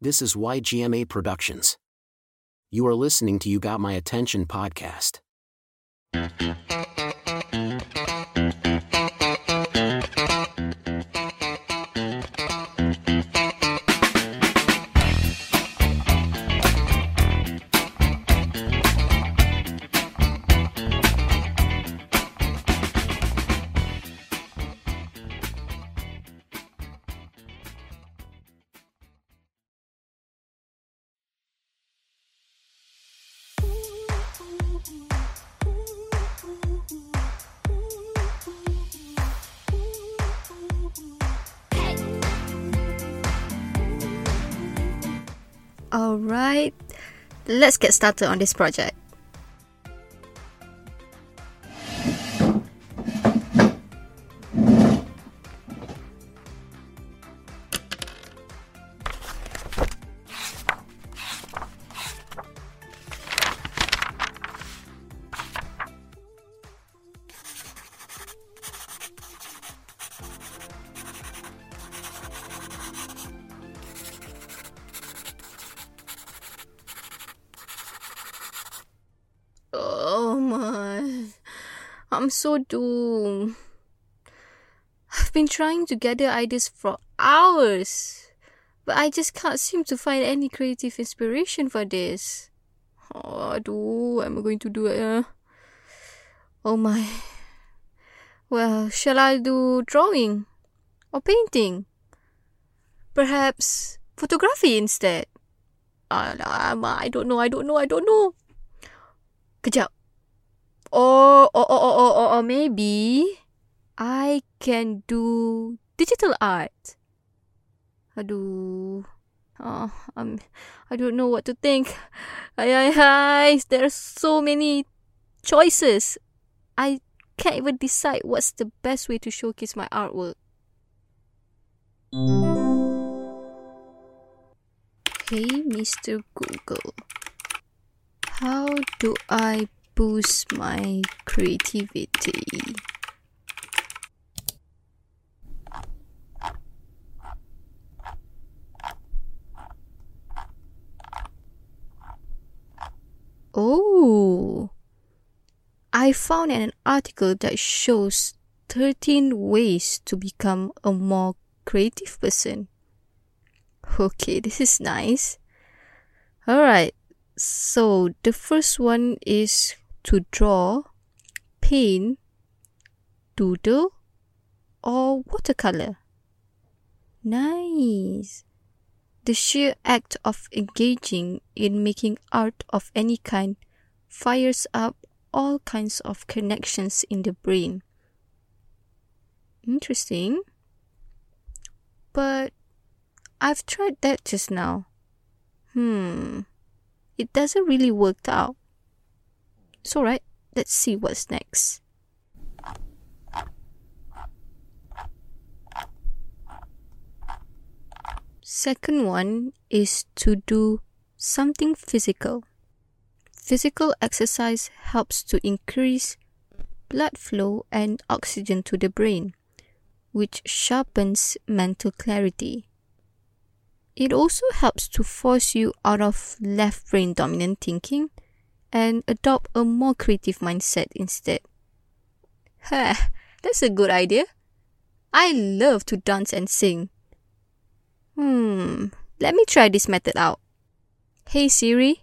This is YGMA Productions. You are listening to You Got My Attention podcast. Alright, let's get started on this project. I'm so doomed. I've been trying to gather ideas for hours, but I just can't seem to find any creative inspiration for this. Oh, aduh, what am I going to do? Uh? Oh my. Well, shall I do drawing or painting? Perhaps photography instead. Alamak, I don't know, I don't know, I don't know. Kejap. Or, or, or, or, or, or maybe I can do digital art. Aduh. Oh, um, I don't know what to think. Ay, ay, ay. There's so many choices. I can't even decide what's the best way to showcase my artwork. Hey, Mr. Google. How do I boost my creativity? Oh, I found an article that shows 13 ways to become a more creative person. Okay, this is nice. Alright, so the first one is to draw, paint, doodle, or watercolor. Nice. The sheer act of engaging in making art of any kind fires up all kinds of connections in the brain. Interesting. But I've tried that just now. Hmm it doesn't really work out. It's alright, let's see what's next. Second one is to do something physical. Physical exercise helps to increase blood flow and oxygen to the brain, which sharpens mental clarity. It also helps to force you out of left brain dominant thinking and adopt a more creative mindset instead. Ha, that's a good idea. I love to dance and sing. Hmm, let me try this method out. Hey Siri.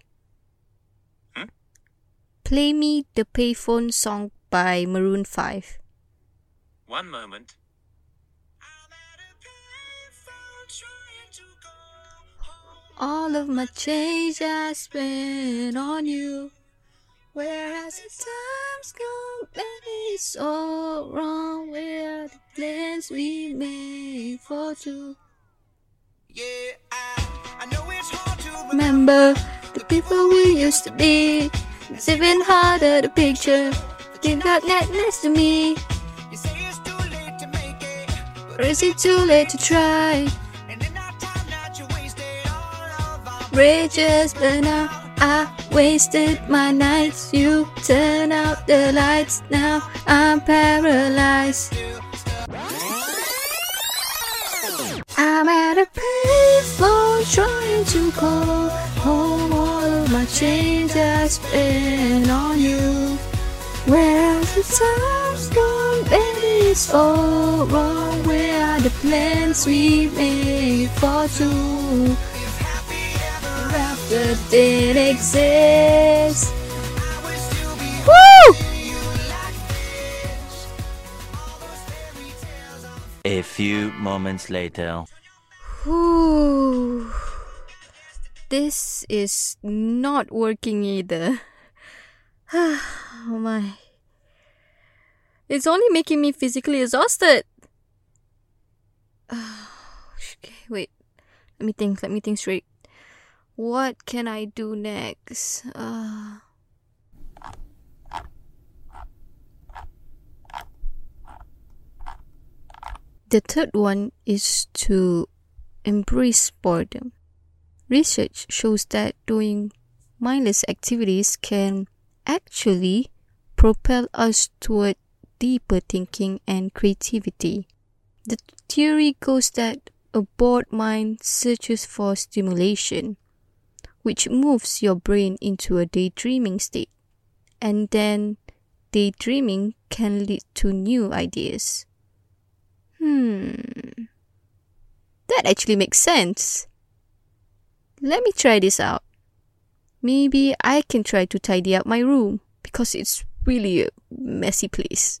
Play me the payphone song by Maroon 5. One moment. All of my change I spent on you. Where has the times gone? It's all wrong. Where are the plans we made for two? Yeah, I, I know it's hard to Remember the people we used to be. It's even harder to picture. Got that next to me. You say it's too late to make it, Or is it too late to try? and in our time that you wasted all of our Bridges burn out. I wasted my nights. You turn out the lights. Now I'm paralyzed. I'm at a payphone trying to call. home all of my change has been on you. Where the time's gone, baby, it's all wrong. Where are the plans we made for two? After did exist. Woo! A few moments later. Whew. This is not working either. oh my. It's only making me physically exhausted. Oh, okay, wait. Let me think. Let me think straight. What can I do next? Uh... The third one is to embrace boredom. Research shows that doing mindless activities can actually propel us toward deeper thinking and creativity. The theory goes that a bored mind searches for stimulation, which moves your brain into a daydreaming state. And then daydreaming can lead to new ideas. Hmm. That actually makes sense. Let me try this out. Maybe I can try to tidy up my room because it's really a messy place.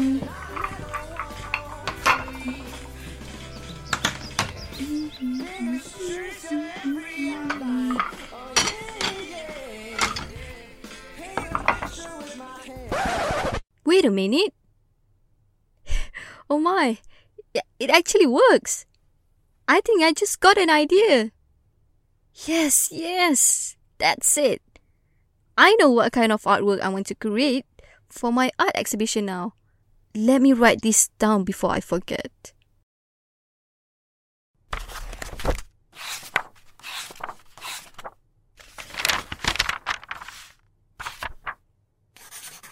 a minute. Oh my, it- it actually works. I think I just got an idea. Yes, yes, that's it. I know what kind of artwork I want to create for my art exhibition now. Let me write this down before I forget.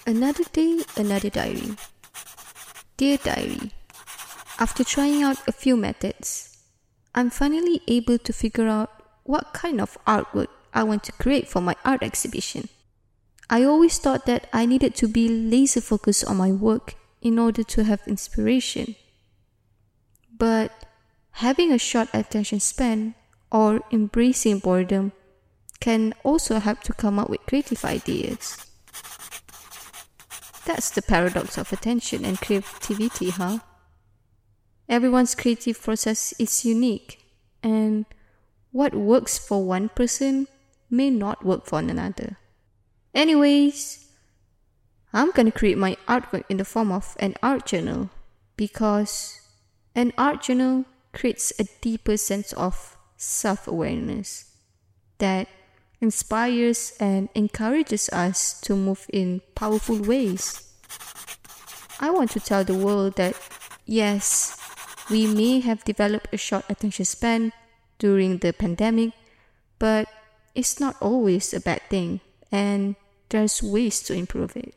Another day, another diary. Dear diary, after trying out a few methods, I'm finally able to figure out what kind of artwork I want to create for my art exhibition. I always thought that I needed to be laser focused on my work in order to have inspiration. But having a short attention span or embracing boredom can also help to come up with creative ideas. That's the paradox of attention and creativity, huh? Everyone's creative process is unique, and what works for one person may not work for another. Anyways, I'm gonna create my artwork in the form of an art journal because an art journal creates a deeper sense of self awareness that inspires and encourages us to move in powerful ways. I want to tell the world that yes, We may have developed a short attention span during the pandemic, but it's not always a bad thing, and there's ways to improve it.